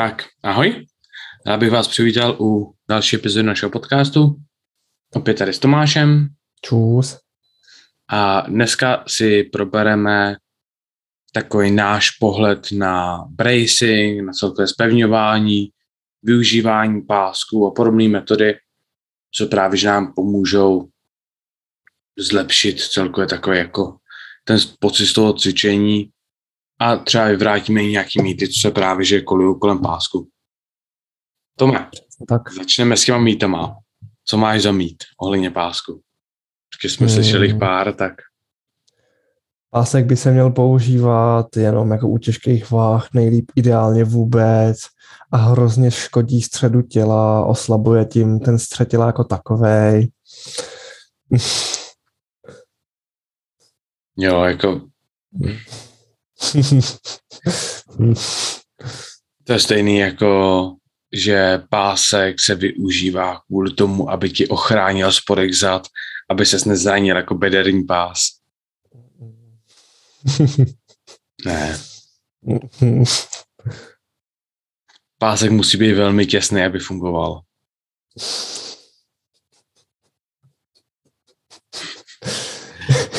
Tak, ahoj. Já bych vás přivítal u další epizody našeho podcastu. Opět tady s Tomášem. Čus. A dneska si probereme takový náš pohled na bracing, na celkové zpevňování, využívání pásků a podobné metody, co právě že nám pomůžou zlepšit celkově takové jako ten pocit z toho cvičení a třeba vyvrátíme i nějaký mýty, co se právě že kolují kolem pásku. Tome, tak. začneme s těma mýtama. Co máš za mít ohledně pásku? Když jsme hmm. slyšeli jich pár, tak... Pásek by se měl používat jenom jako u těžkých váh, nejlíp ideálně vůbec a hrozně škodí středu těla, oslabuje tím ten střed těla jako takovej. Jo, jako... to je stejný jako, že pásek se využívá kvůli tomu, aby ti ochránil spodek zad, aby ses nezranil jako bederní pás. ne. Pásek musí být velmi těsný, aby fungoval.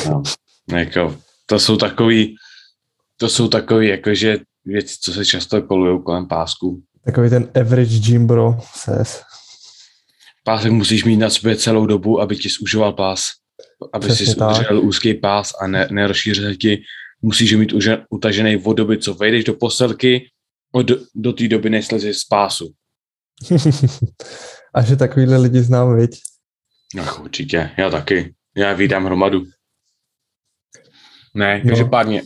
No, jako, to jsou takový, to jsou takový, jakože věci, co se často kolují kolem pásku. Takový ten average gym bro ses. Pásek musíš mít na sobě celou dobu, aby ti zužoval pás. Aby Přesně si udržel úzký pás a ne, nerozšířil ti. Musíš mít už utažený od doby, co vejdeš do poselky, od, do té doby neslezeš z pásu. a že takovýhle lidi znám, viď? No, určitě, já taky. Já vydám hromadu. Ne, každopádně,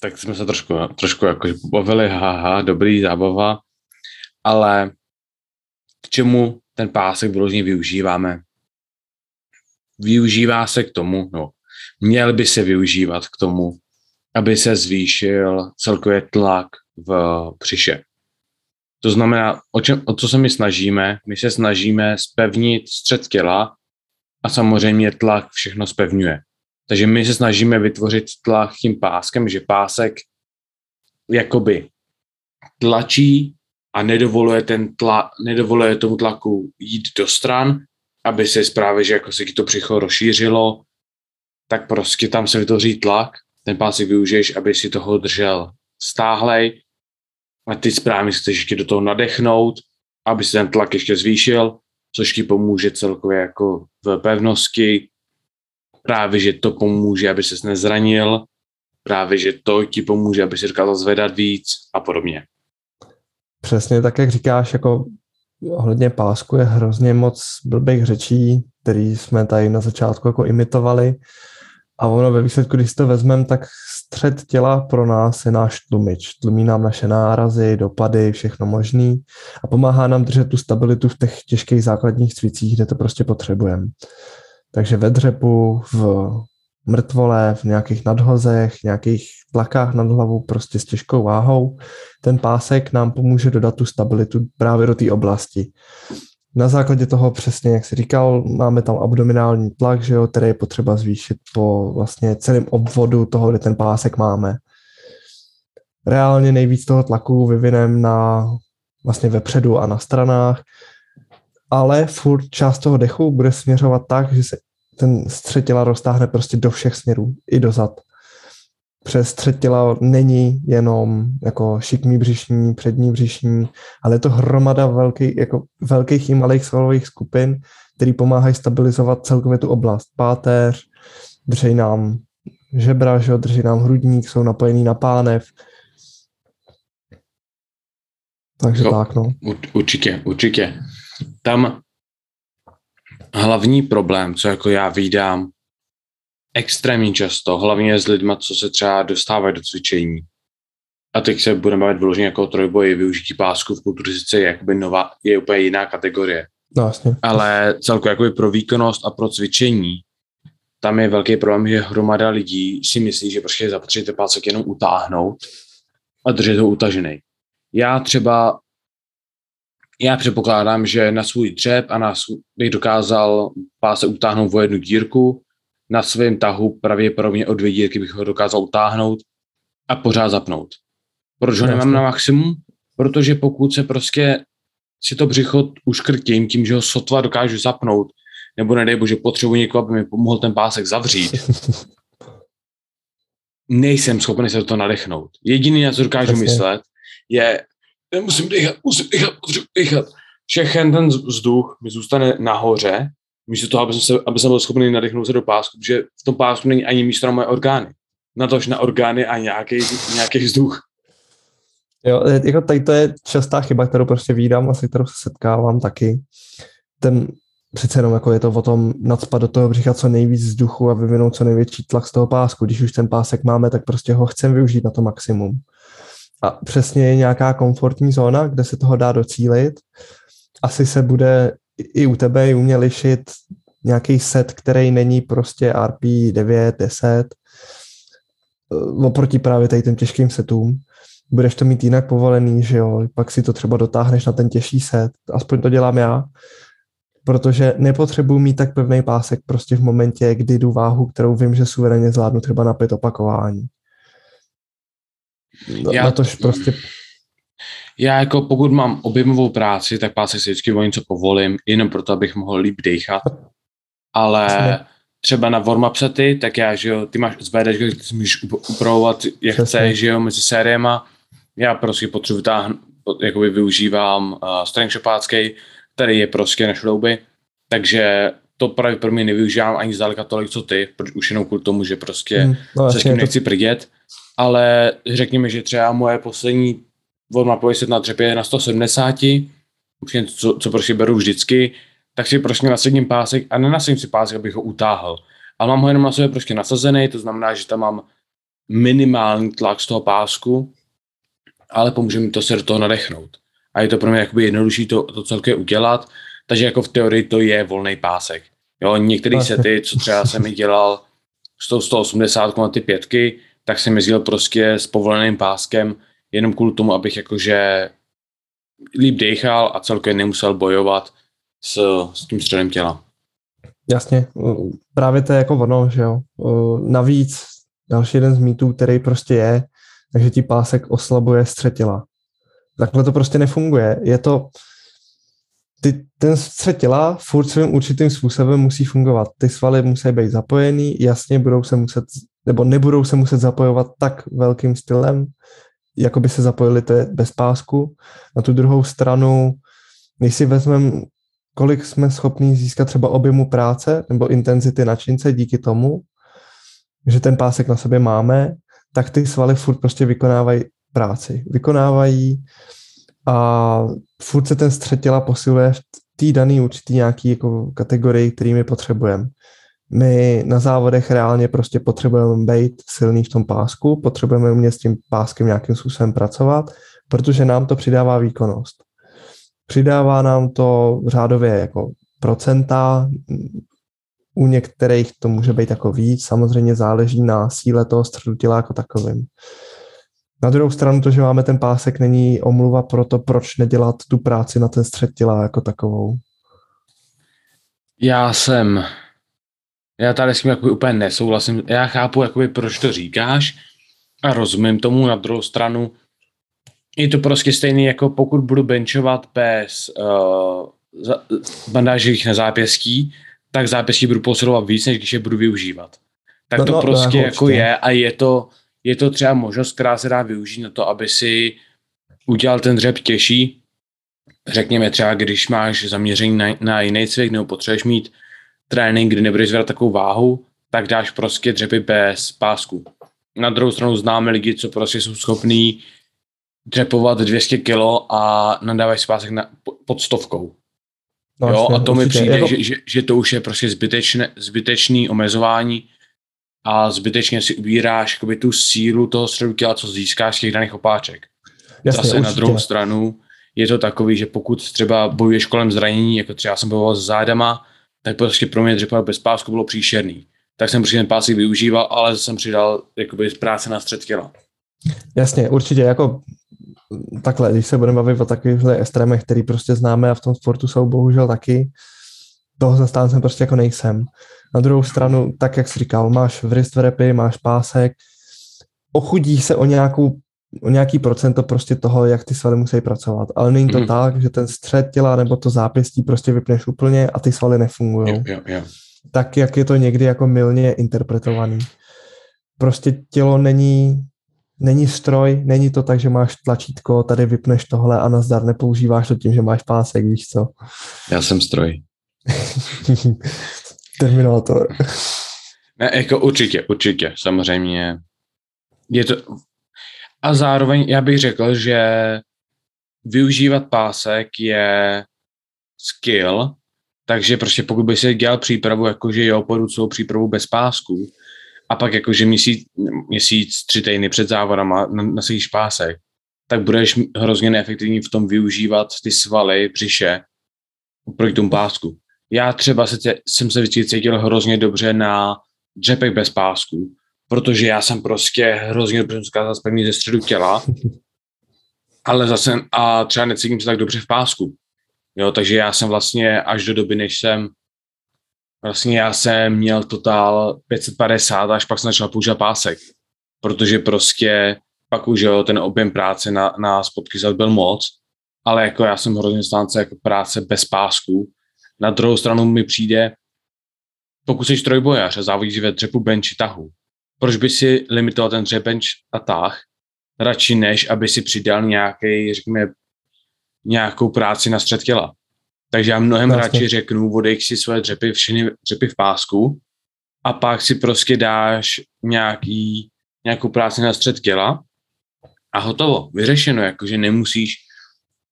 tak jsme se trošku, trošku jako bavili, haha, dobrý, zábava, ale k čemu ten pásek vyloženě využíváme? Využívá se k tomu, no, měl by se využívat k tomu, aby se zvýšil celkově tlak v přiše. To znamená, o, čem, o co se my snažíme? My se snažíme spevnit střed těla a samozřejmě tlak všechno spevňuje. Takže my se snažíme vytvořit tlak tím páskem, že pásek jakoby tlačí a nedovoluje, ten tla, nedovoluje tomu tlaku jít do stran, aby se právě, že jako se to břicho rozšířilo, tak prostě tam se vytvoří tlak, ten pásek využiješ, aby si toho držel stáhlej a ty správně chceš ještě do toho nadechnout, aby se ten tlak ještě zvýšil, což ti pomůže celkově jako v pevnosti, právě, že to pomůže, aby ses nezranil, právě, že to ti pomůže, aby si dokázal zvedat víc a podobně. Přesně tak, jak říkáš, jako ohledně pásku je hrozně moc blbých řečí, který jsme tady na začátku jako imitovali a ono ve výsledku, když to vezmeme, tak střed těla pro nás je náš tlumič. Tlumí nám naše nárazy, dopady, všechno možný a pomáhá nám držet tu stabilitu v těch těžkých základních cvicích, kde to prostě potřebujeme. Takže ve dřepu, v mrtvole, v nějakých nadhozech, nějakých tlakách nad hlavou, prostě s těžkou váhou, ten pásek nám pomůže dodat tu stabilitu právě do té oblasti. Na základě toho přesně, jak jsi říkal, máme tam abdominální tlak, že jo, který je potřeba zvýšit po vlastně celém obvodu toho, kde ten pásek máme. Reálně nejvíc toho tlaku vyvinem na vlastně vepředu a na stranách, ale furt část toho dechu bude směřovat tak, že se ten střed těla roztáhne prostě do všech směrů, i dozad. Přes střed těla není jenom jako šikmý břišní, přední břišní, ale je to hromada velký, jako velkých i malých svalových skupin, který pomáhají stabilizovat celkově tu oblast. Páteř, držej nám žebra, že drží nám hrudník, jsou napojený na pánev. Takže no, tak, no. Určitě, určitě tam hlavní problém, co jako já vídám extrémně často, hlavně s lidmi, co se třeba dostávají do cvičení. A teď se budeme bavit vyloženě jako trojboji, využití pásku v kulturistice je jakoby nová, je úplně jiná kategorie. No, jasně. Ale celkově jakoby pro výkonnost a pro cvičení tam je velký problém, že hromada lidí si myslí, že prostě zapotřebí ten pásek jenom utáhnout a držet ho utažený. Já třeba já předpokládám, že na svůj dřep a na svůj, bych dokázal páse utáhnout o jednu dírku, na svém tahu pravděpodobně o dvě dírky bych ho dokázal utáhnout a pořád zapnout. Proč ho nemám na maximum? protože pokud se prostě si to břicho uškrtím tím, že ho sotva dokážu zapnout, nebo nedej bože, potřebuji někoho, aby mi pomohl ten pásek zavřít, nejsem schopný se to nadechnout. Jediný, na co dokážu Přesně. myslet, je, musím dýchat, musím dýchat, potřebuji dýchat. Všechen ten vzduch mi zůstane nahoře, místo toho, aby jsem, se, aby jsem byl schopný nadechnout se do pásku, protože v tom pásku není ani místo na moje orgány. Na tož na orgány a nějaký, nějaký vzduch. Jo, jako tady to je častá chyba, kterou prostě výdám a se kterou se setkávám taky. Ten přece jenom jako je to o tom nadspat do toho břicha co nejvíc vzduchu a vyvinout co největší tlak z toho pásku. Když už ten pásek máme, tak prostě ho chcem využít na to maximum. A přesně je nějaká komfortní zóna, kde se toho dá docílit. Asi se bude i u tebe i u mě lišit nějaký set, který není prostě RP 9, 10, oproti právě tady těm těžkým setům. Budeš to mít jinak povolený, že jo, pak si to třeba dotáhneš na ten těžší set, aspoň to dělám já, protože nepotřebuji mít tak pevný pásek prostě v momentě, kdy jdu váhu, kterou vím, že suverénně zvládnu třeba na pět opakování. Já, na tož prostě... Já jako pokud mám objemovou práci, tak pásek si vždycky o něco povolím, jenom proto, abych mohl líp dechat. Ale třeba na warm sety, tak já, že jo, ty máš SBD, ty si můžeš upravovat, jak Přesně. chceš, že jo, mezi sériema. Já prostě potřebuji táhnout, jakoby využívám uh, strength shopácký, který je prostě na šrouby, takže to právě pro mě nevyužívám ani zdaleka tolik, co ty, už jenom kvůli tomu, že prostě hmm, no, se s tím nechci to... prdět, ale řekněme, že třeba moje poslední warm set na dřepě na 170, co, co prostě beru vždycky, tak si prostě nasadím pásek a nenasadím si pásek, abych ho utáhl. Ale mám ho jenom na sobě prostě nasazený, to znamená, že tam mám minimální tlak z toho pásku, ale pomůže mi to se do toho nadechnout a je to pro mě jakoby jednodušší to, to celké udělat, takže jako v teorii to je volný pásek. Jo, některé sety, co třeba jsem mi dělal s tou 180 na ty pětky, tak jsem jezdil prostě s povoleným páskem, jenom kvůli tomu, abych jakože líp dechal a celkově nemusel bojovat s, s tím středem těla. Jasně, právě to je jako ono, že jo. Navíc další jeden z mýtů, který prostě je, takže ti pásek oslabuje střed těla. Takhle to prostě nefunguje. Je to, ty, ten střed těla furt svým určitým způsobem musí fungovat. Ty svaly musí být zapojený, jasně budou se muset, nebo nebudou se muset zapojovat tak velkým stylem, jako by se zapojili to bez pásku. Na tu druhou stranu, když si vezmeme, kolik jsme schopni získat třeba objemu práce nebo intenzity na čince díky tomu, že ten pásek na sobě máme, tak ty svaly furt prostě vykonávají práci. Vykonávají a furt se ten střed těla posiluje v té dané určitý nějaký jako kategorii, který my potřebujeme. My na závodech reálně prostě potřebujeme být silný v tom pásku, potřebujeme umět s tím páskem nějakým způsobem pracovat, protože nám to přidává výkonnost. Přidává nám to řádově jako procenta, u některých to může být jako víc, samozřejmě záleží na síle toho středu těla jako takovým. Na druhou stranu to, že máme ten pásek, není omluva pro to, proč nedělat tu práci na ten střed těla jako takovou. Já jsem, já tady s tím jakoby úplně nesouhlasím. Já chápu, jakoby, proč to říkáš a rozumím tomu. Na druhou stranu je to prostě stejný, jako pokud budu benchovat bez uh, bandážích na zápěstí, tak zápěstí budu posilovat víc, než když je budu využívat. Tak no, to no, prostě no, jako je a je to, je to třeba možnost, která se dá využít na to, aby si udělal ten dřep těžší. Řekněme třeba, když máš zaměření na, na jiný cvik nebo potřebuješ mít trénink, kdy nebudeš zvedat takovou váhu, tak dáš prostě dřepy bez pásku. Na druhou stranu známe lidi, co prostě jsou schopní dřepovat 200 kg a nadávají si pásek na, pod stovkou. No, jo, a to mi přijde, jako... že, že, že, to už je prostě zbytečné, zbytečný omezování a zbytečně si ubíráš jakoby, tu sílu toho středu těla, co získáš z těch daných opáček. Jasně, Zase určitě. na druhou stranu je to takový, že pokud třeba bojuješ kolem zranění, jako třeba jsem bojoval s zádama, tak prostě pro mě dřepat bez pásku bylo příšerný. Tak jsem prostě ten pásek využíval, ale jsem přidal jakoby práce na střed těla. Jasně, určitě, jako takhle, když se budeme bavit o takovýchhle extrémech, který prostě známe a v tom sportu jsou bohužel taky, toho zastáncem prostě jako nejsem. Na druhou stranu, tak jak jsi říkal, máš wrist wrapy, máš pásek, ochudí se o nějakou o nějaký procento prostě toho, jak ty svaly musí pracovat. Ale není to mm. tak, že ten střed těla nebo to zápěstí prostě vypneš úplně a ty svaly nefungují. Jo, jo, jo. Tak, jak je to někdy jako milně interpretovaný. Prostě tělo není, není stroj, není to tak, že máš tlačítko, tady vypneš tohle a nazdar nepoužíváš to tím, že máš pásek, víš co. Já jsem stroj. Terminátor. Ne, jako určitě, určitě, samozřejmě. Je to, a zároveň já bych řekl, že využívat pásek je skill, takže prostě pokud by si dělal přípravu, jakože jo, půjdu celou přípravu bez pásku, a pak jakože měsíc, měsíc tři týdny před závodama nasadíš pásek, tak budeš hrozně neefektivní v tom využívat ty svaly břiše proti tomu pásku. Já třeba se, jsem se vždycky cítil hrozně dobře na dřepech bez pásku, protože já jsem prostě hrozně dobře zkázal spevnit ze středu těla, ale zase a třeba necítím se tak dobře v pásku. Jo, takže já jsem vlastně až do doby, než jsem vlastně já jsem měl totál 550 až pak jsem začal používat pásek, protože prostě pak už jo, ten objem práce na, na spotky byl moc, ale jako já jsem hrozně stánce jako práce bez pásku. Na druhou stranu mi přijde, pokud jsi trojbojař a závodíš ve dřepu benči tahu, proč by si limitoval ten dřebenč a tah, radši než aby si přidal nějaký, řekněme, nějakou práci na střed těla. Takže já mnohem Jasně. radši řeknu, vodej si svoje dřepy, všechny dřepy v pásku a pak si prostě dáš nějaký, nějakou práci na střed těla a hotovo, vyřešeno, jakože nemusíš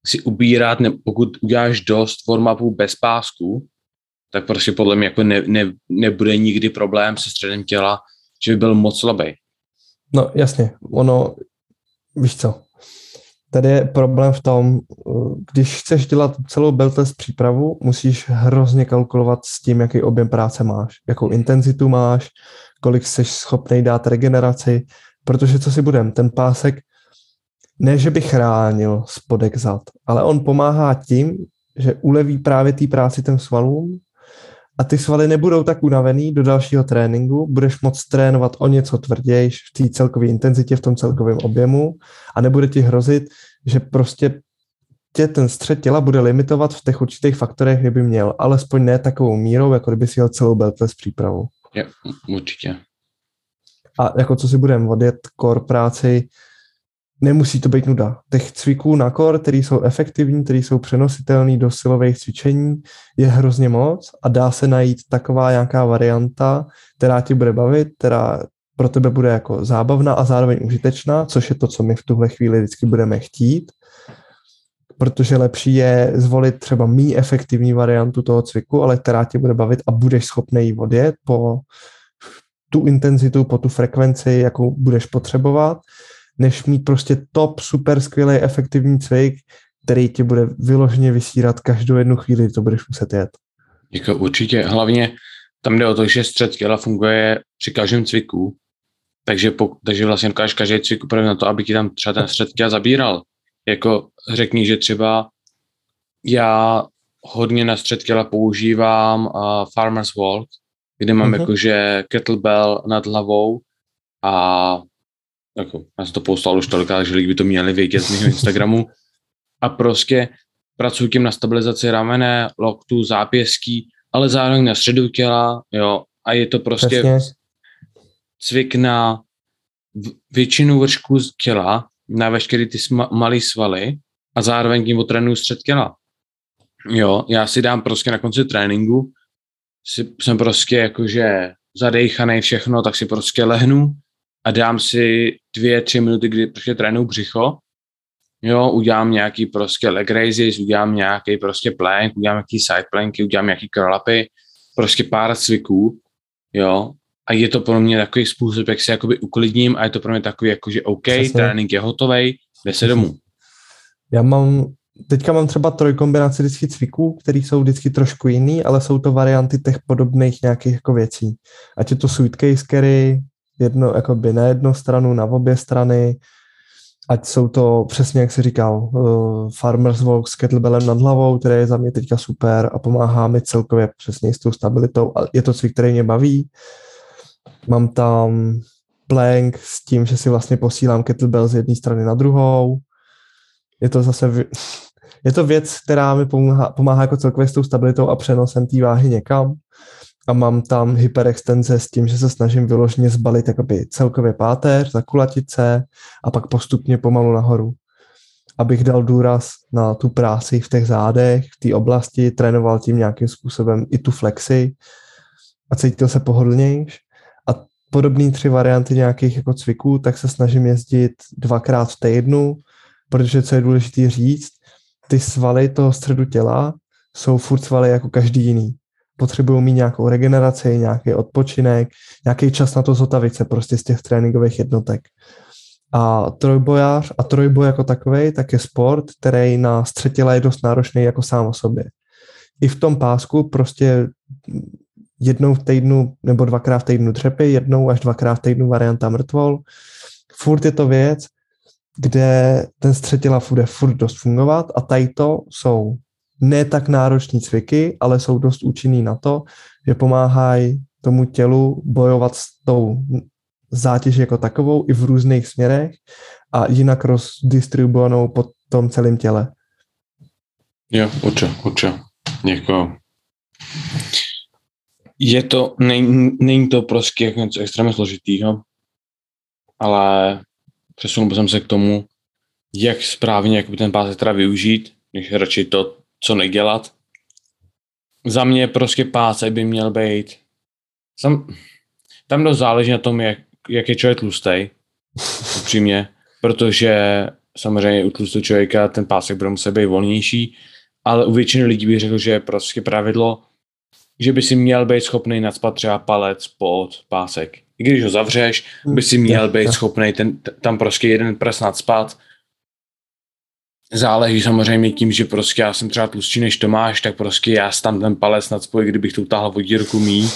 si ubírat, ne, pokud uděláš dost warm bez pásku, tak prostě podle mě jako ne, ne, nebude nikdy problém se středem těla že by byl moc slabý. No jasně, ono, víš co, tady je problém v tom, když chceš dělat celou beltest přípravu, musíš hrozně kalkulovat s tím, jaký objem práce máš, jakou intenzitu máš, kolik jsi schopný dát regeneraci, protože co si budem, ten pásek ne, že by chránil spodek zad, ale on pomáhá tím, že uleví právě té práci těm svalům a ty svaly nebudou tak unavený do dalšího tréninku, budeš moct trénovat o něco tvrději v té celkové intenzitě, v tom celkovém objemu a nebude ti hrozit, že prostě tě ten střed těla bude limitovat v těch určitých faktorech, kdyby měl, alespoň ne takovou mírou, jako kdyby si jel celou beltless přípravu. Je, určitě. A jako co si budeme odjet core práci, nemusí to být nuda. Těch cviků na kor, které jsou efektivní, které jsou přenositelné do silových cvičení, je hrozně moc a dá se najít taková nějaká varianta, která ti bude bavit, která pro tebe bude jako zábavná a zároveň užitečná, což je to, co my v tuhle chvíli vždycky budeme chtít, protože lepší je zvolit třeba méně efektivní variantu toho cviku, ale která tě bude bavit a budeš schopný ji odjet po tu intenzitu, po tu frekvenci, jakou budeš potřebovat, než mít prostě top, super skvělý, efektivní cvik, který ti bude vyloženě vysírat každou jednu chvíli, to budeš muset jet. Jako určitě, hlavně tam jde o to, že střed těla funguje při každém cviku, takže, po, takže vlastně dokážeš každý cvik upravit na to, aby ti tam třeba ten střed těla zabíral. Jako řekni, že třeba já hodně na střed těla používám uh, Farmer's Walk, kde mám uh-huh. jakože kettlebell nad hlavou a jako, já jsem to poslal už tolikrát, že lidi by to měli vědět z mého Instagramu. A prostě pracuji tím na stabilizaci ramene, loktu, zápěstí, ale zároveň na středu těla, jo, a je to prostě Přesně. cvik na většinu vršku těla, na veškeré ty sma- malé svaly a zároveň tím otrénuju střed těla. Jo, já si dám prostě na konci tréninku, si, jsem prostě jakože zadejchaný všechno, tak si prostě lehnu, a dám si dvě, tři minuty, kdy prostě trénu břicho, jo, udělám nějaký prostě leg raises, udělám nějaký prostě plank, udělám nějaký side planky, udělám nějaký curl upy, prostě pár cviků, jo, a je to pro mě takový způsob, jak se jakoby uklidním a je to pro mě takový jako, že OK, Přesně. trénink je hotový, jde se domů. Já mám, teďka mám třeba trojkombinaci vždycky cviků, které jsou vždycky trošku jiný, ale jsou to varianty těch podobných nějakých jako věcí. Ať je to suitcase carry, jedno, jakoby na jednu stranu, na obě strany, ať jsou to přesně, jak se říkal, uh, Farmer's Walk s kettlebellem nad hlavou, který je za mě teďka super a pomáhá mi celkově přesně s tou stabilitou. A je to cvik, který mě baví. Mám tam plank s tím, že si vlastně posílám kettlebell z jedné strany na druhou. Je to zase, je to věc, která mi pomáhá, pomáhá jako celkově s tou stabilitou a přenosem té váhy někam. A mám tam hyperextenze s tím, že se snažím vyloženě zbalit jakoby celkově páteř, zakulatit se a pak postupně pomalu nahoru. Abych dal důraz na tu práci v těch zádech, v té oblasti, trénoval tím nějakým způsobem i tu flexi a cítil se pohodlnější podobné tři varianty nějakých jako cviků, tak se snažím jezdit dvakrát v týdnu, protože co je důležité říct, ty svaly toho středu těla jsou furt svaly jako každý jiný. Potřebují mít nějakou regeneraci, nějaký odpočinek, nějaký čas na to zotavit se prostě z těch tréninkových jednotek. A trojbojář a trojboj jako takový, tak je sport, který na střetěle je dost náročný jako sám o sobě. I v tom pásku prostě jednou v týdnu nebo dvakrát v týdnu třepy, jednou až dvakrát v týdnu varianta mrtvol. Furt je to věc, kde ten střetila bude furt dost fungovat a tady to jsou ne tak nároční cviky, ale jsou dost účinný na to, že pomáhají tomu tělu bojovat s tou zátěží jako takovou i v různých směrech a jinak rozdistribuovanou po tom celém těle. Jo, určitě, určitě. Jako je to, není, není to prostě jako něco extrémně složitýho, ale přesunul jsem se k tomu, jak správně jakoby ten pásek teda využít, než radši to, co nedělat. Za mě prostě pásek by měl být sam, tam dost záleží na tom, jak, jak je člověk tlustý, upřímně, protože samozřejmě u tlustého člověka ten pásek bude muset být volnější, ale u většiny lidí bych řekl, že je prostě pravidlo, že by si měl být schopný nadspat třeba palec pod pásek. I když ho zavřeš, by si měl být schopný ten, tam prostě jeden prs nadspat. Záleží samozřejmě tím, že prostě já jsem třeba tlustší než Tomáš, tak prostě já tam ten palec nadspoji, kdybych tu utáhl vodírku mý,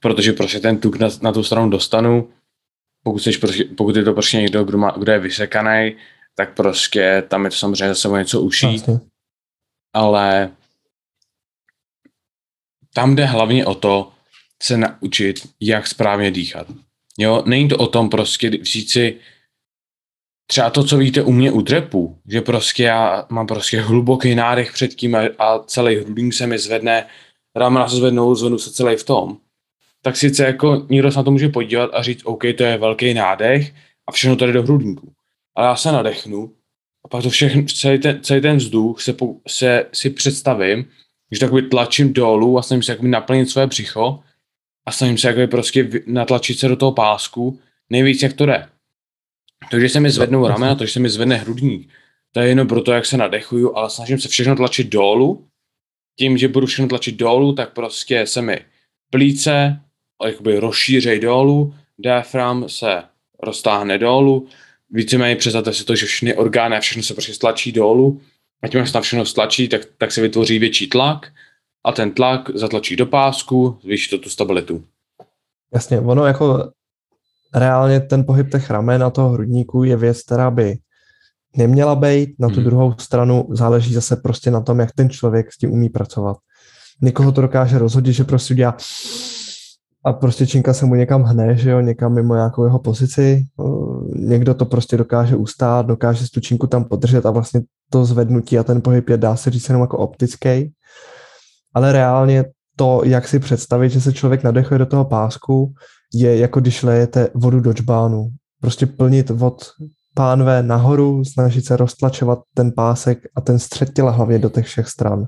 protože prostě ten tuk na, na tu stranu dostanu. Pokud, jsi prostě, pokud je to prostě někdo, kdo, má, kdo je vysekaný, tak prostě tam je to samozřejmě zase o něco uší. Vlastně. Ale tam jde hlavně o to se naučit, jak správně dýchat. Jo, není to o tom prostě vzít si třeba to, co víte u mě u drepu, že prostě já mám prostě hluboký nádech před tím a, a celý hrudník se mi zvedne, ramena se zvednou, zvednu se celý v tom, tak sice jako někdo se na to může podívat a říct, OK, to je velký nádech a všechno tady do hrudníku. Ale já se nadechnu a pak to všechno, celý ten, celý ten vzduch se, se si představím, když takový tlačím dolů a snažím se jakoby naplnit své břicho a snažím se jakoby prostě natlačit se do toho pásku nejvíc, jak to jde. To, že se mi zvednou ramena, to, že se mi zvedne hrudník, to je jenom proto, jak se nadechuju, ale snažím se všechno tlačit dolů. Tím, že budu všechno tlačit dolů, tak prostě se mi plíce jakoby rozšířej dolů, diafram se roztáhne dolů, víceméně představte si to, že všechny orgány a všechno se prostě stlačí dolů a tím, jak se tam všechno stlačí, tak, tak se vytvoří větší tlak a ten tlak zatlačí do pásku, zvýší to tu stabilitu. Jasně, ono jako reálně ten pohyb těch ramen a toho hrudníku je věc, která by neměla být. Na tu hmm. druhou stranu záleží zase prostě na tom, jak ten člověk s tím umí pracovat. Někoho to dokáže rozhodit, že prostě udělá a prostě činka se mu někam hne, že jo, někam mimo nějakou jeho pozici. Někdo to prostě dokáže ustát, dokáže tu činku tam podržet a vlastně to zvednutí a ten pohyb je, dá se říct, jenom jako optický. Ale reálně to, jak si představit, že se člověk nadechuje do toho pásku, je jako když lejete vodu do čbánu. Prostě plnit od pánve nahoru, snažit se roztlačovat ten pásek a ten střed těla hlavně do těch všech stran.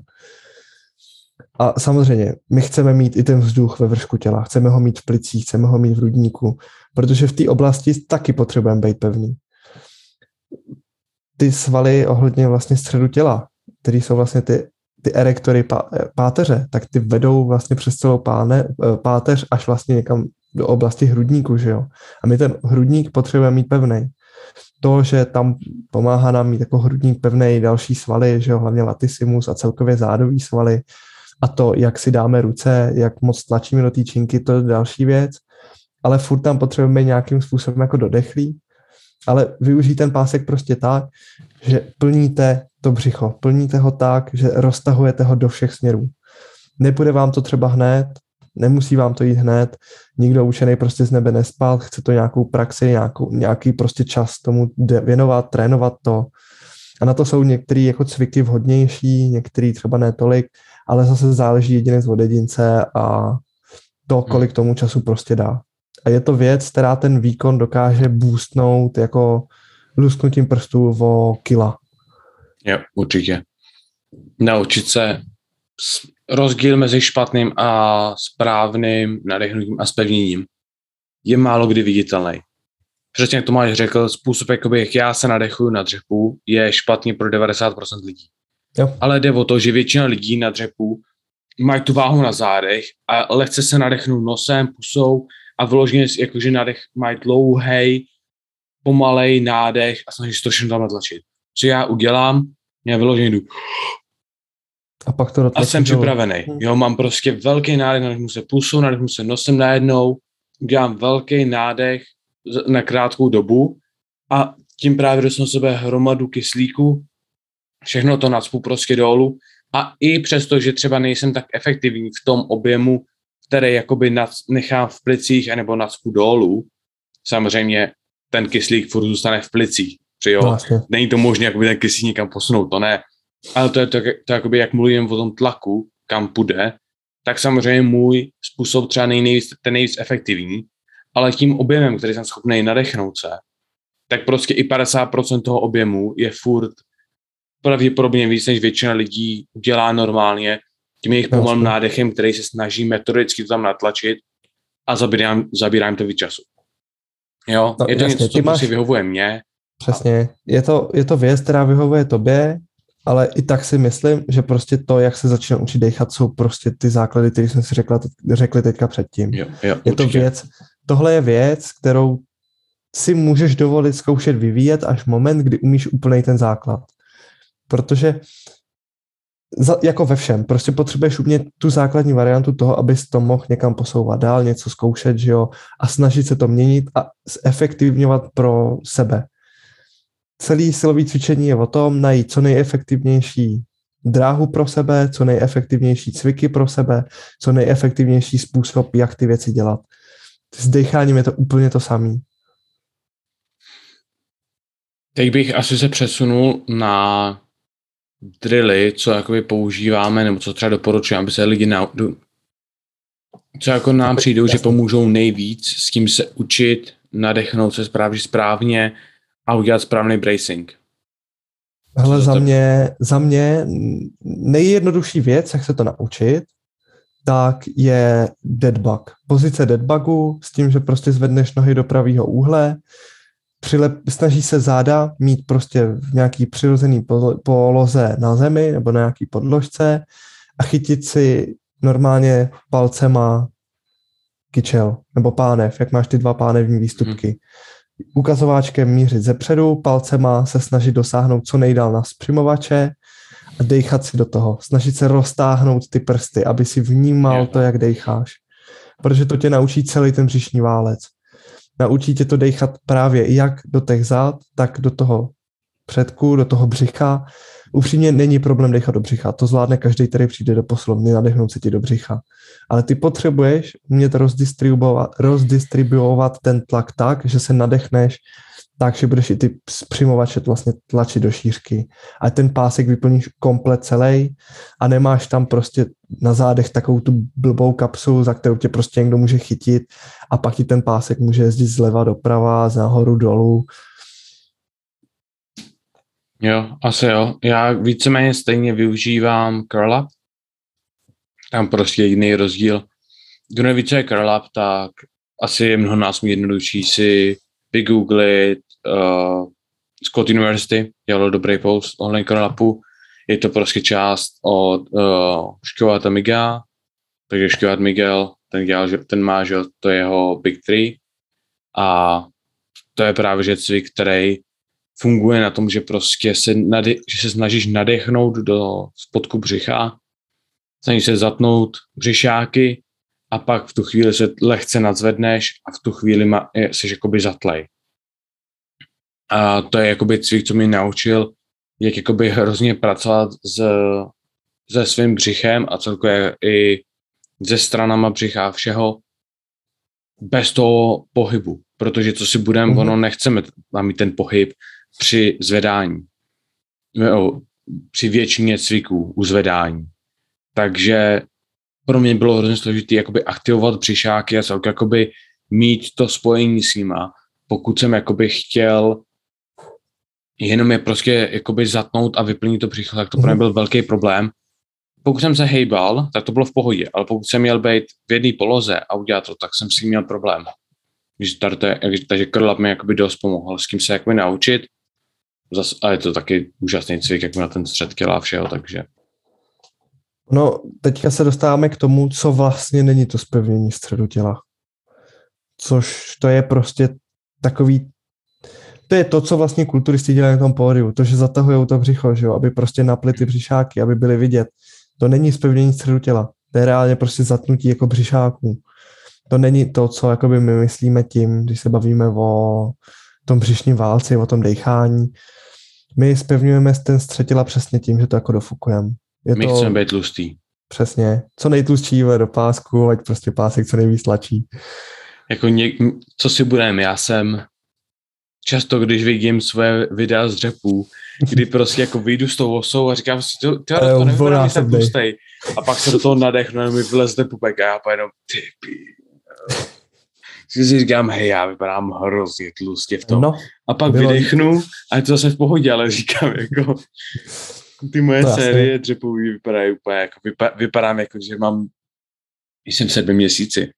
A samozřejmě, my chceme mít i ten vzduch ve vršku těla, chceme ho mít v plicích, chceme ho mít v rudníku, protože v té oblasti taky potřebujeme být pevný. Ty svaly ohledně vlastně středu těla, které jsou vlastně ty, ty erektory páteře, tak ty vedou vlastně přes celou páne, páteř až vlastně někam do oblasti hrudníku, že jo. A my ten hrudník potřebujeme mít pevný. To, že tam pomáhá nám mít jako hrudník pevný další svaly, že jo, hlavně latissimus a celkově zádový svaly, a to, jak si dáme ruce, jak moc tlačíme do té činky, to je další věc, ale furt tam potřebujeme nějakým způsobem jako dodechlý, ale využít ten pásek prostě tak, že plníte to břicho, plníte ho tak, že roztahujete ho do všech směrů. Nebude vám to třeba hned, Nemusí vám to jít hned, nikdo učený prostě z nebe nespal, chce to nějakou praxi, nějakou, nějaký prostě čas tomu věnovat, trénovat to. A na to jsou některé jako cviky vhodnější, některé třeba ne tolik, ale zase záleží jedinec od jedince a to, hmm. kolik tomu času prostě dá. A je to věc, která ten výkon dokáže boostnout jako lusknutím prstů o kila. Jo, určitě. Naučit se rozdíl mezi špatným a správným nadechnutím a spevněním je málo kdy viditelný. Přesně jak Tomáš řekl, způsob, jakoby, jak já se nadechuju na dřepu, je špatný pro 90% lidí. Jo. Ale jde o to, že většina lidí na dřepu mají tu váhu na zádech a lehce se nadechnou nosem, pusou a vyloženě jakože nadech mají dlouhý, pomalej nádech a snaží se to všechno tam natlačit. Co já udělám, já vyloženě jdu a pak to A jsem připravený. Hmm. Jo, mám prostě velký nádech, nadechnu se pusou, nadechnu se nosem najednou, udělám velký nádech na krátkou dobu a tím právě dostanu sebe hromadu kyslíku, všechno to nacpu prostě dolů a i přesto, že třeba nejsem tak efektivní v tom objemu, který jakoby nad, nechám v plicích anebo nacpu dolů, samozřejmě ten kyslík furt zůstane v plicích. jo, vlastně. není to možné jakoby ten kyslík někam posunout, to ne. Ale to je to, to jakoby, jak mluvím o tom tlaku, kam půjde, tak samozřejmě můj způsob třeba nejvíc, ten nejvíc efektivní, ale tím objemem, který jsem schopný nadechnout se, tak prostě i 50% toho objemu je furt pravděpodobně víc, než většina lidí dělá normálně tím jejich pomalým nádechem, který se snaží metodicky tam natlačit a zabírám, zabírám to víc času. Jo, no, je to jasně, něco, co máš... si vyhovuje mně. Přesně, je to, je to věc, která vyhovuje tobě, ale i tak si myslím, že prostě to, jak se začne učit dechat, jsou prostě ty základy, které jsme si řekla, řekli teďka předtím. Jo, jo, je to věc, tohle je věc, kterou si můžeš dovolit zkoušet vyvíjet až moment, kdy umíš úplný ten základ. Protože za, jako ve všem, prostě potřebuješ umět tu základní variantu toho, abys to mohl někam posouvat dál, něco zkoušet, že jo, a snažit se to měnit a zefektivňovat pro sebe celý silový cvičení je o tom najít co nejefektivnější dráhu pro sebe, co nejefektivnější cviky pro sebe, co nejefektivnější způsob, jak ty věci dělat. S decháním je to úplně to samé. Teď bych asi se přesunul na drily, co jakoby používáme, nebo co třeba doporučujeme, aby se lidi na, co jako nám přijdou, že pomůžou nejvíc s tím se učit, nadechnout se správně, správně a udělat správný bracing. Hele, za mě, za mě nejjednodušší věc, jak se to naučit, tak je deadbug. Pozice deadbugu s tím, že prostě zvedneš nohy do pravého úhle, přilep, snaží se záda mít prostě v nějaký přirozený poloze na zemi nebo na nějaký podložce a chytit si normálně palcema kyčel nebo pánev, jak máš ty dva pánevní výstupky. Mm ukazováčkem mířit ze předu, palcema se snažit dosáhnout co nejdál na zpřimovače a dejchat si do toho. Snažit se roztáhnout ty prsty, aby si vnímal to, jak dejcháš. Protože to tě naučí celý ten břišní válec. Naučí tě to dejchat právě jak do těch zad, tak do toho předku, do toho břicha. Upřímně není problém dechat do břicha. To zvládne každý, který přijde do poslovny, nadechnout se ti do břicha ale ty potřebuješ umět rozdistribuovat, rozdistribuovat ten tlak tak, že se nadechneš tak, že budeš i ty přimovače vlastně tlačit do šířky. A ten pásek vyplníš komplet celý a nemáš tam prostě na zádech takovou tu blbou kapsulu, za kterou tě prostě někdo může chytit a pak ti ten pásek může jezdit zleva doprava, z nahoru dolů. Jo, asi jo. Já víceméně stejně využívám curl tam prostě jiný rozdíl. Kdo neví, co je curl tak asi je mnoho nás jednodušší si vygooglit uh, Scott University, dělalo dobrý post online curl. Je to prostě část od uh, Škováta Miguel, takže Škovát Miguel, ten, dělal, ten má, že to je jeho Big Three a to je právě že cvik, který funguje na tom, že prostě se, nade, že se snažíš nadechnout do spodku břicha snažíš se zatnout břišáky a pak v tu chvíli se lehce nadzvedneš a v tu chvíli ma, jsi jakoby zatlej. A to je jakoby cvik, co mě naučil, jak jakoby hrozně pracovat s, se svým břichem a celkově i ze stranama břicha, všeho bez toho pohybu, protože co si budeme, mm-hmm. ono nechceme tam mít ten pohyb při zvedání, jo, při většině cviků u zvedání. Takže pro mě bylo hrozně složité jakoby aktivovat břišáky a celkově jakoby mít to spojení s nima, pokud jsem jakoby chtěl jenom je prostě jakoby zatnout a vyplnit to břicho, tak to pro mě mhm. byl velký problém. Pokud jsem se hejbal, tak to bylo v pohodě, ale pokud jsem měl být v jedné poloze a udělat to, tak jsem si měl problém. takže curl mi jakoby dost pomohl, s kým se jakoby naučit. Zas, a je to taky úžasný cvik, jak na ten střed těla a všeho, takže. No, teďka se dostáváme k tomu, co vlastně není to zpevnění středu těla. Což to je prostě takový to je to, co vlastně kulturisti dělají na tom pódiu, to, že zatahují to břicho, že jo, aby prostě napli ty břišáky, aby byly vidět. To není zpevnění středu těla, to je reálně prostě zatnutí jako břišáků. To není to, co jakoby my myslíme tím, když se bavíme o tom břišním válci, o tom dechání. My zpevňujeme ten střed těla přesně tím, že to jako dofukujeme. Je my to, chceme být tlustý. Přesně. Co nejtlustší do pásku, ať prostě pásek co nejvíc tlačí. Jako něk, co si budeme, já jsem často, když vidím své videa z dřepů, kdy prostě jako vyjdu s tou osou a říkám si, to, to, to nevypadá jsem tlustej. A pak se do toho nadechnu a mi vylezne pupek a já jenom, ty si říkám, hej, já vypadám hrozně tlustě v tom. No, a pak bylo... vydechnu a je to zase v pohodě, ale říkám, jako, ty moje to série jasný. dřepový vypadají úplně, jako vypa, vypadám jako, že mám, jsem v sedmi měsíci.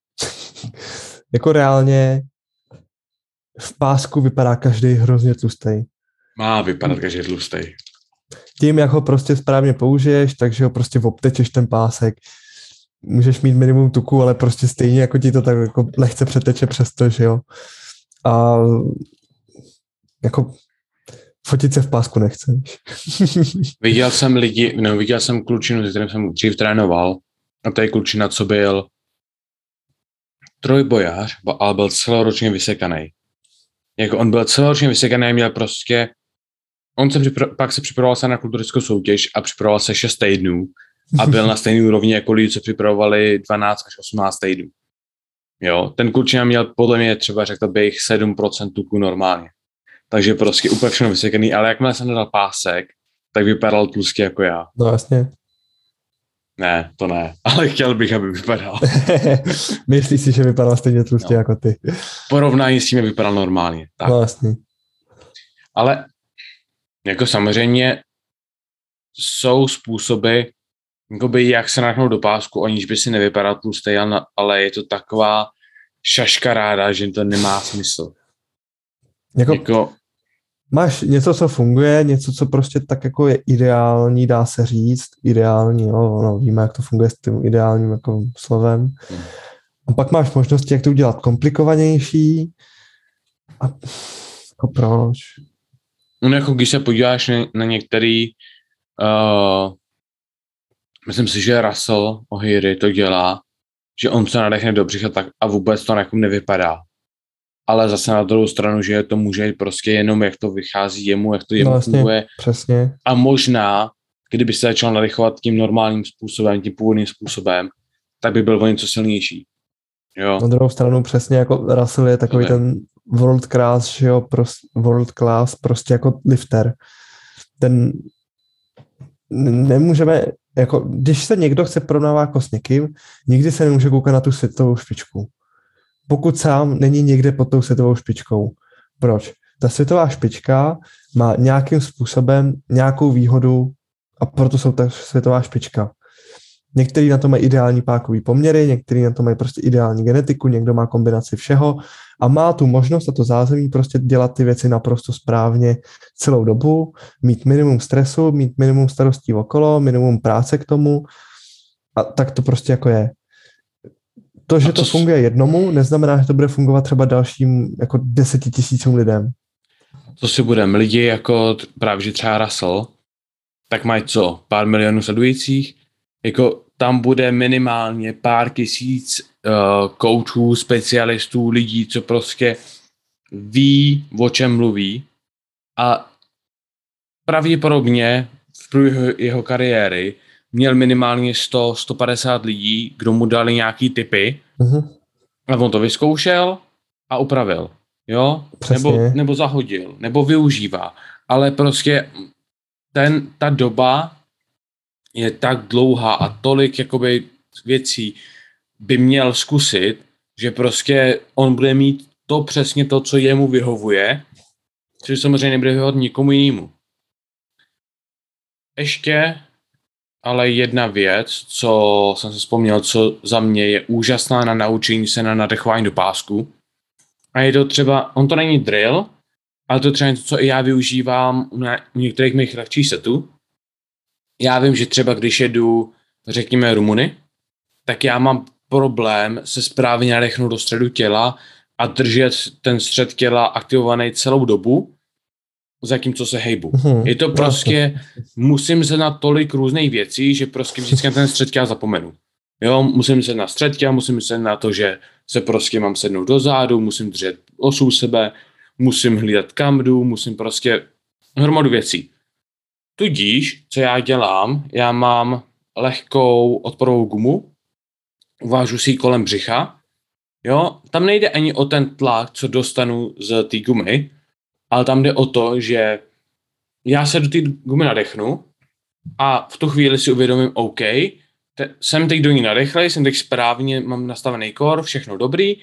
jako reálně v pásku vypadá každý hrozně tlustý. Má vypadat každý tlustý. Tím, jak ho prostě správně použiješ, takže ho prostě obtečeš ten pásek. Můžeš mít minimum tuku, ale prostě stejně jako ti to tak jako lehce přeteče přesto, že jo. A jako fotit se v pásku nechceš. viděl jsem lidi, no viděl jsem klučinu, se kterým jsem dřív trénoval, a to je klučina, co byl trojbojář, ale byl celoročně vysekaný. Jako on byl celoročně vysekaný, měl prostě, on se připra- pak se připravoval se na kulturickou soutěž a připravoval se 6 týdnů a byl na stejné úrovni jako lidi, co připravovali 12 až 18 týdnů. Jo, ten klučina měl podle mě třeba, řekl bych, 7% tuku normálně. Takže prostě úplně všechno vysekaný, ale jakmile jsem dal pásek, tak vypadal tlustě jako já. No jasně. Ne, to ne, ale chtěl bych, aby vypadal. Myslíš si, že vypadal stejně tlustě no. jako ty? Porovnání s tím vypadal normálně. Tak. No, jasný. Ale jako samozřejmě jsou způsoby, jakoby jak se nachnout do pásku, aniž by si nevypadal tlustý, ale je to taková šaškaráda, že to nemá smysl. Jako, jako máš něco, co funguje, něco, co prostě tak jako je ideální, dá se říct, ideální, no, no víme, jak to funguje s tím ideálním jako slovem. A pak máš možnosti, jak to udělat komplikovanější. A jako proč? No jako když se podíváš na, na některý, uh, myslím si, že Russell O'Hiri to dělá, že on se nadechne do břicha tak a vůbec to nevypadá ale zase na druhou stranu, že to může prostě jenom, jak to vychází jemu, jak to jemu no, vlastně, funguje. Přesně. A možná, kdyby se začal nadechovat tím normálním způsobem, tím původním způsobem, tak by byl o něco silnější. Jo. Na druhou stranu přesně jako Russell je takový ten world class, že jo, prost, world class, prostě jako lifter. Ten nemůžeme, jako když se někdo chce porovnávat jako s někým, nikdy se nemůže koukat na tu světovou špičku pokud sám není někde pod tou světovou špičkou. Proč? Ta světová špička má nějakým způsobem nějakou výhodu a proto jsou ta světová špička. Někteří na to mají ideální pákový poměry, někteří na to mají prostě ideální genetiku, někdo má kombinaci všeho a má tu možnost a to zázemí prostě dělat ty věci naprosto správně celou dobu, mít minimum stresu, mít minimum starostí okolo, minimum práce k tomu a tak to prostě jako je. To, že to, to funguje jednomu, neznamená, že to bude fungovat třeba dalším jako deseti tisícům lidem. To si budeme. Lidi jako právě, že třeba Russell, tak mají co? Pár milionů sledujících? Jako tam bude minimálně pár tisíc uh, coachů, specialistů, lidí, co prostě ví, o čem mluví a pravděpodobně v průběhu jeho kariéry měl minimálně 100, 150 lidí, kdo mu dali nějaký typy uh-huh. a on to vyzkoušel a upravil. Jo? Nebo, nebo zahodil, nebo využívá. Ale prostě ten, ta doba je tak dlouhá a tolik jakoby věcí by měl zkusit, že prostě on bude mít to přesně to, co jemu vyhovuje, což samozřejmě nebude vyhovovat nikomu jinému. Ještě ale jedna věc, co jsem si vzpomněl, co za mě je úžasná na naučení se na nadechování do pásku. A je to třeba, on to není drill, ale to třeba něco, co i já využívám u některých mých lehčích setů. Já vím, že třeba když jedu, řekněme, Rumuny, tak já mám problém se správně nadechnout do středu těla a držet ten střed těla aktivovaný celou dobu, zatímco se hejbu. Hmm, je to prostě, musím se na tolik různých věcí, že prostě vždycky na ten střed těla zapomenu. Jo, musím se na střed musím se na to, že se prostě mám sednout do zádu, musím držet osu sebe, musím hlídat kam jdu, musím prostě hromadu věcí. Tudíž, co já dělám, já mám lehkou odporovou gumu, uvážu si ji kolem břicha, jo, tam nejde ani o ten tlak, co dostanu z té gumy, ale tam jde o to, že já se do té gumy nadechnu a v tu chvíli si uvědomím, OK, te, jsem teď do ní nadechlej, jsem teď správně, mám nastavený kor, všechno dobrý,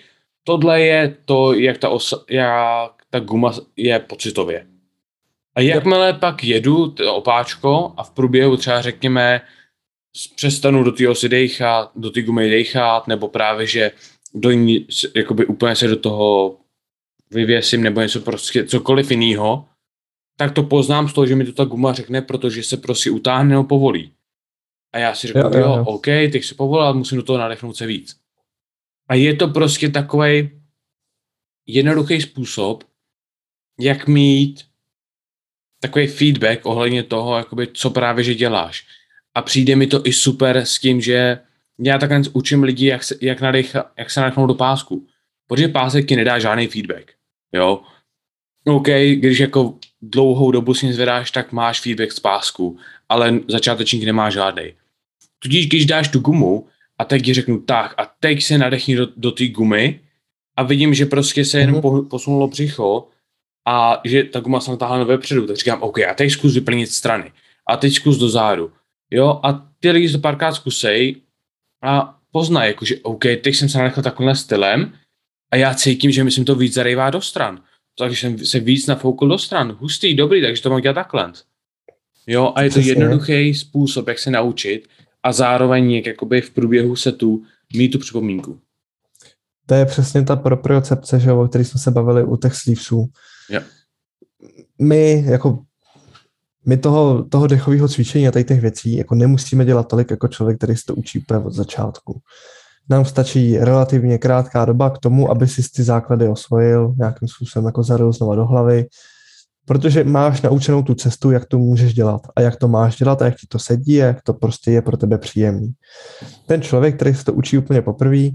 tohle je to, jak ta, osa, jak ta guma je pocitově. A jakmile pak jedu to opáčko a v průběhu třeba řekněme přestanu do té osy dejchat, do té gumy dejchat, nebo právě, že do ní, jakoby úplně se do toho vyvěsím nebo něco prostě cokoliv jiného, tak to poznám z toho, že mi to ta guma řekne, protože se prostě utáhne nebo povolí. A já si řeknu, jo, jo, jo. OK, teď se povolal, musím do toho nadechnout se víc. A je to prostě takový jednoduchý způsob, jak mít takový feedback ohledně toho, jakoby, co právě že děláš. A přijde mi to i super s tím, že já takhle učím lidi, jak se, jak, nadech, jak se nadechnout do pásku. Protože pásek ti nedá žádný feedback. Jo. OK, když jako dlouhou dobu si zvedáš, tak máš feedback z pásku, ale začátečník nemá žádný. Tudíž, když dáš tu gumu a teď ti řeknu tak a teď se nadechni do, do té gumy a vidím, že prostě se jenom mm-hmm. posunulo břicho a že ta guma se natáhla vepředu, tak říkám, OK, a teď zkus vyplnit strany a teď zkus do zádu. Jo, a ty lidi to párkrát zkusej a poznají, jako, že OK, teď jsem se nechal takovým stylem a já cítím, že myslím to víc zarejvá do stran. Takže jsem se víc nafoukl do stran. Hustý, dobrý, takže to mám dělat takhle. Jo, a je to jednoduchý způsob, jak se naučit a zároveň jak jakoby v průběhu setu mít tu připomínku. To je přesně ta propriocepce, že, o které jsme se bavili u těch sleevesů. Yeah. My jako my toho, toho dechového cvičení a tady těch věcí jako nemusíme dělat tolik jako člověk, který se to učí úplně od začátku. Nám stačí relativně krátká doba k tomu, aby si ty základy osvojil, nějakým způsobem jako zaril znova do hlavy, protože máš naučenou tu cestu, jak to můžeš dělat a jak to máš dělat a jak ti to sedí a jak to prostě je pro tebe příjemný. Ten člověk, který se to učí úplně poprvé,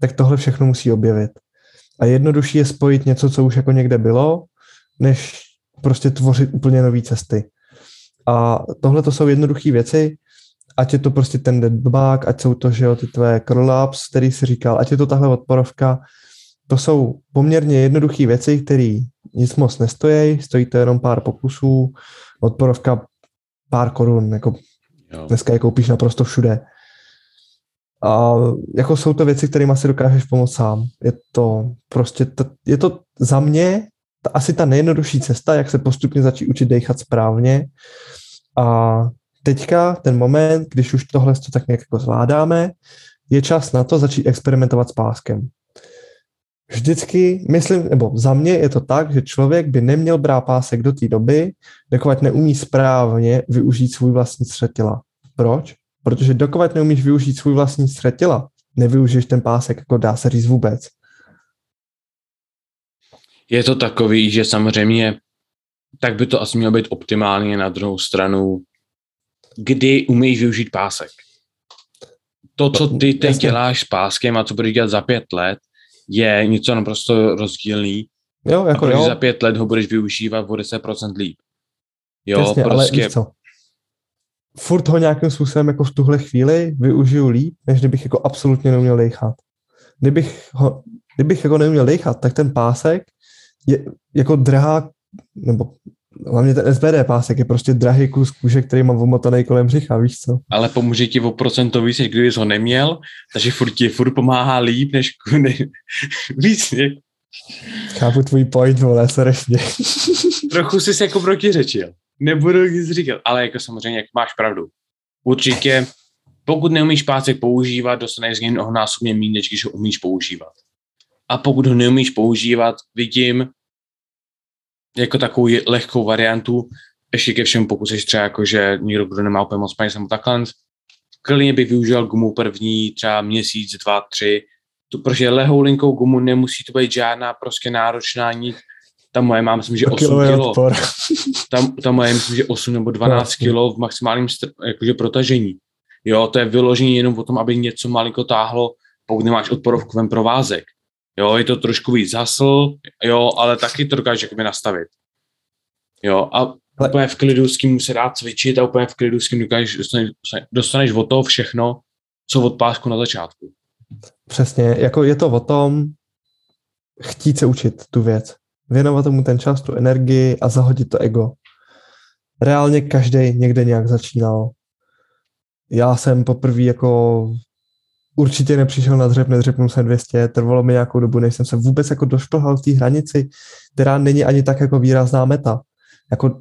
tak tohle všechno musí objevit. A jednodušší je spojit něco, co už jako někde bylo, než prostě tvořit úplně nové cesty. A tohle to jsou jednoduché věci, ať je to prostě ten deadbug, ať jsou to, že jo, ty tvé curl-ups, který si říkal, ať je to tahle odporovka, to jsou poměrně jednoduché věci, které nic moc nestojí, stojí to jenom pár pokusů, odporovka pár korun, jako jo. dneska je koupíš naprosto všude. A jako jsou to věci, kterými si dokážeš pomoct sám. Je to prostě, to, je to za mě ta, asi ta nejjednodušší cesta, jak se postupně začít učit dechat správně. A teďka ten moment, když už tohle to tak nějak jako zvládáme, je čas na to začít experimentovat s páskem. Vždycky, myslím, nebo za mě je to tak, že člověk by neměl brát pásek do té doby, dokud neumí správně využít svůj vlastní střed těla. Proč? Protože dokud neumíš využít svůj vlastní střed těla, nevyužiješ ten pásek, jako dá se říct vůbec. Je to takový, že samozřejmě tak by to asi mělo být optimálně na druhou stranu, kdy umíš využít pásek. To, co ty teď Jasně. děláš s páskem a co budeš dělat za pět let, je něco naprosto rozdílný. Jo, jako a jo. za pět let ho budeš využívat o 10% líp. Jo, Jasně, prostě... Ale co? furt ho nějakým způsobem jako v tuhle chvíli využiju líp, než kdybych jako absolutně neuměl dejchat. Kdybych, ho, kdybych jako neuměl dejchat, tak ten pásek je jako drahá, nebo hlavně ten SBD pásek je prostě drahý kus kůže, který mám omotaný kolem břicha, víš co? Ale pomůže ti o procento víc, než kdybys ho neměl, takže furt ti furt pomáhá líp, než ne, víc, ne? Chápu tvůj point, vole, strašně. Trochu jsi se jako protiřečil. Nebudu nic říkat, ale jako samozřejmě, jak máš pravdu. Určitě, pokud neumíš pásek používat, dostaneš z něj mnohonásobně méně, než když ho umíš používat. A pokud ho neumíš používat, vidím jako takovou lehkou variantu, ještě ke všem, pokud jsi třeba jako, že někdo, kdo nemá úplně moc peněz nebo takhle, klidně bych využil gumu první třeba měsíc, dva, tři, tu, protože lehou linkou gumu nemusí to být žádná prostě náročná nic. Ta moje má, myslím, že 8 kilo. Ta, ta moje, myslím, že 8 nebo 12 kilo v maximálním jakože protažení. Jo, to je vyložení jenom o tom, aby něco malinko táhlo, pokud nemáš odporovkovém provázek. Jo, je to trošku víc zasl, jo, ale taky to dokážeš jakoby nastavit. Jo, a ale... úplně v klidu s tím se dá cvičit a úplně v klidu s tím dokážeš, dostaneš, dostaneš o to všechno, co od pásku na začátku. Přesně, jako je to o tom chtít se učit tu věc, věnovat tomu ten čas, tu energii a zahodit to ego. Reálně každý někde nějak začínal. Já jsem poprvé jako určitě nepřišel na dřep, nedřepnul jsem 200, trvalo mi nějakou dobu, než jsem se vůbec jako došplhal v té hranici, která není ani tak jako výrazná meta. Jako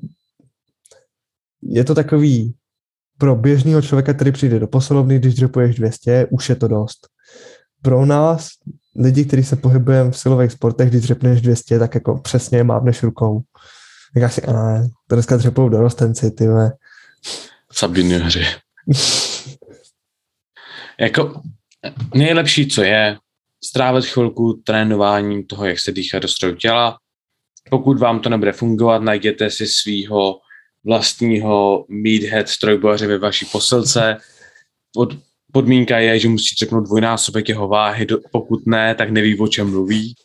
je to takový pro běžného člověka, který přijde do posilovny, když dřepuješ 200, už je to dost. Pro nás, lidi, kteří se pohybujeme v silových sportech, když dřepneš 200, tak jako přesně mávneš rukou. Říkáš si, a to dneska dřepou dorostenci, ty Sabiny hře. jako nejlepší, co je, strávit chvilku trénováním toho, jak se dýchá do stroju těla. Pokud vám to nebude fungovat, najděte si svého vlastního meathead strojboře ve vaší posilce. Pod, podmínka je, že musí třepnout dvojnásobek jeho váhy, pokud ne, tak neví, o čem mluví.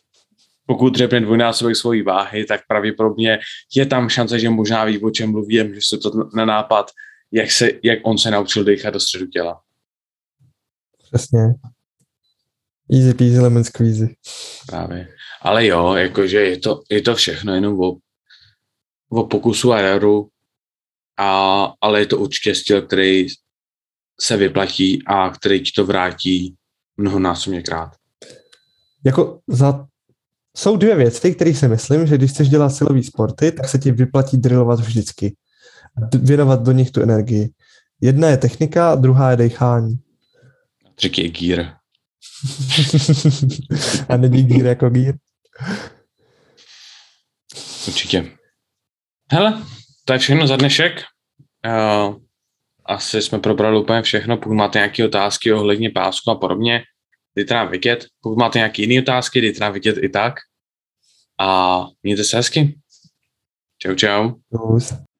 Pokud třepne dvojnásobek svojí váhy, tak pravděpodobně je tam šance, že možná ví, o čem mluví, že se to na nápad, jak, se, jak on se naučil dýchat do středu těla. Přesně. Easy peasy lemon squeezy. Právě. Ale jo, jakože je to, je to všechno jenom o, o pokusu a eru, a, ale je to určitě styl, který se vyplatí a který ti to vrátí mnohonásobně krát. Jako za... Jsou dvě věci, které si myslím, že když chceš dělat silový sporty, tak se ti vyplatí drillovat vždycky. Věnovat do nich tu energii. Jedna je technika, druhá je dechání. Je gear. A není gear jako gear. Určitě. Hele, to je všechno za dnešek. Uh, asi jsme probrali úplně všechno. Pokud máte nějaké otázky ohledně pásku a podobně, dejte nám vidět. Pokud máte nějaké jiné otázky, dejte nám vidět i tak. A mějte se hezky. Čau, čau.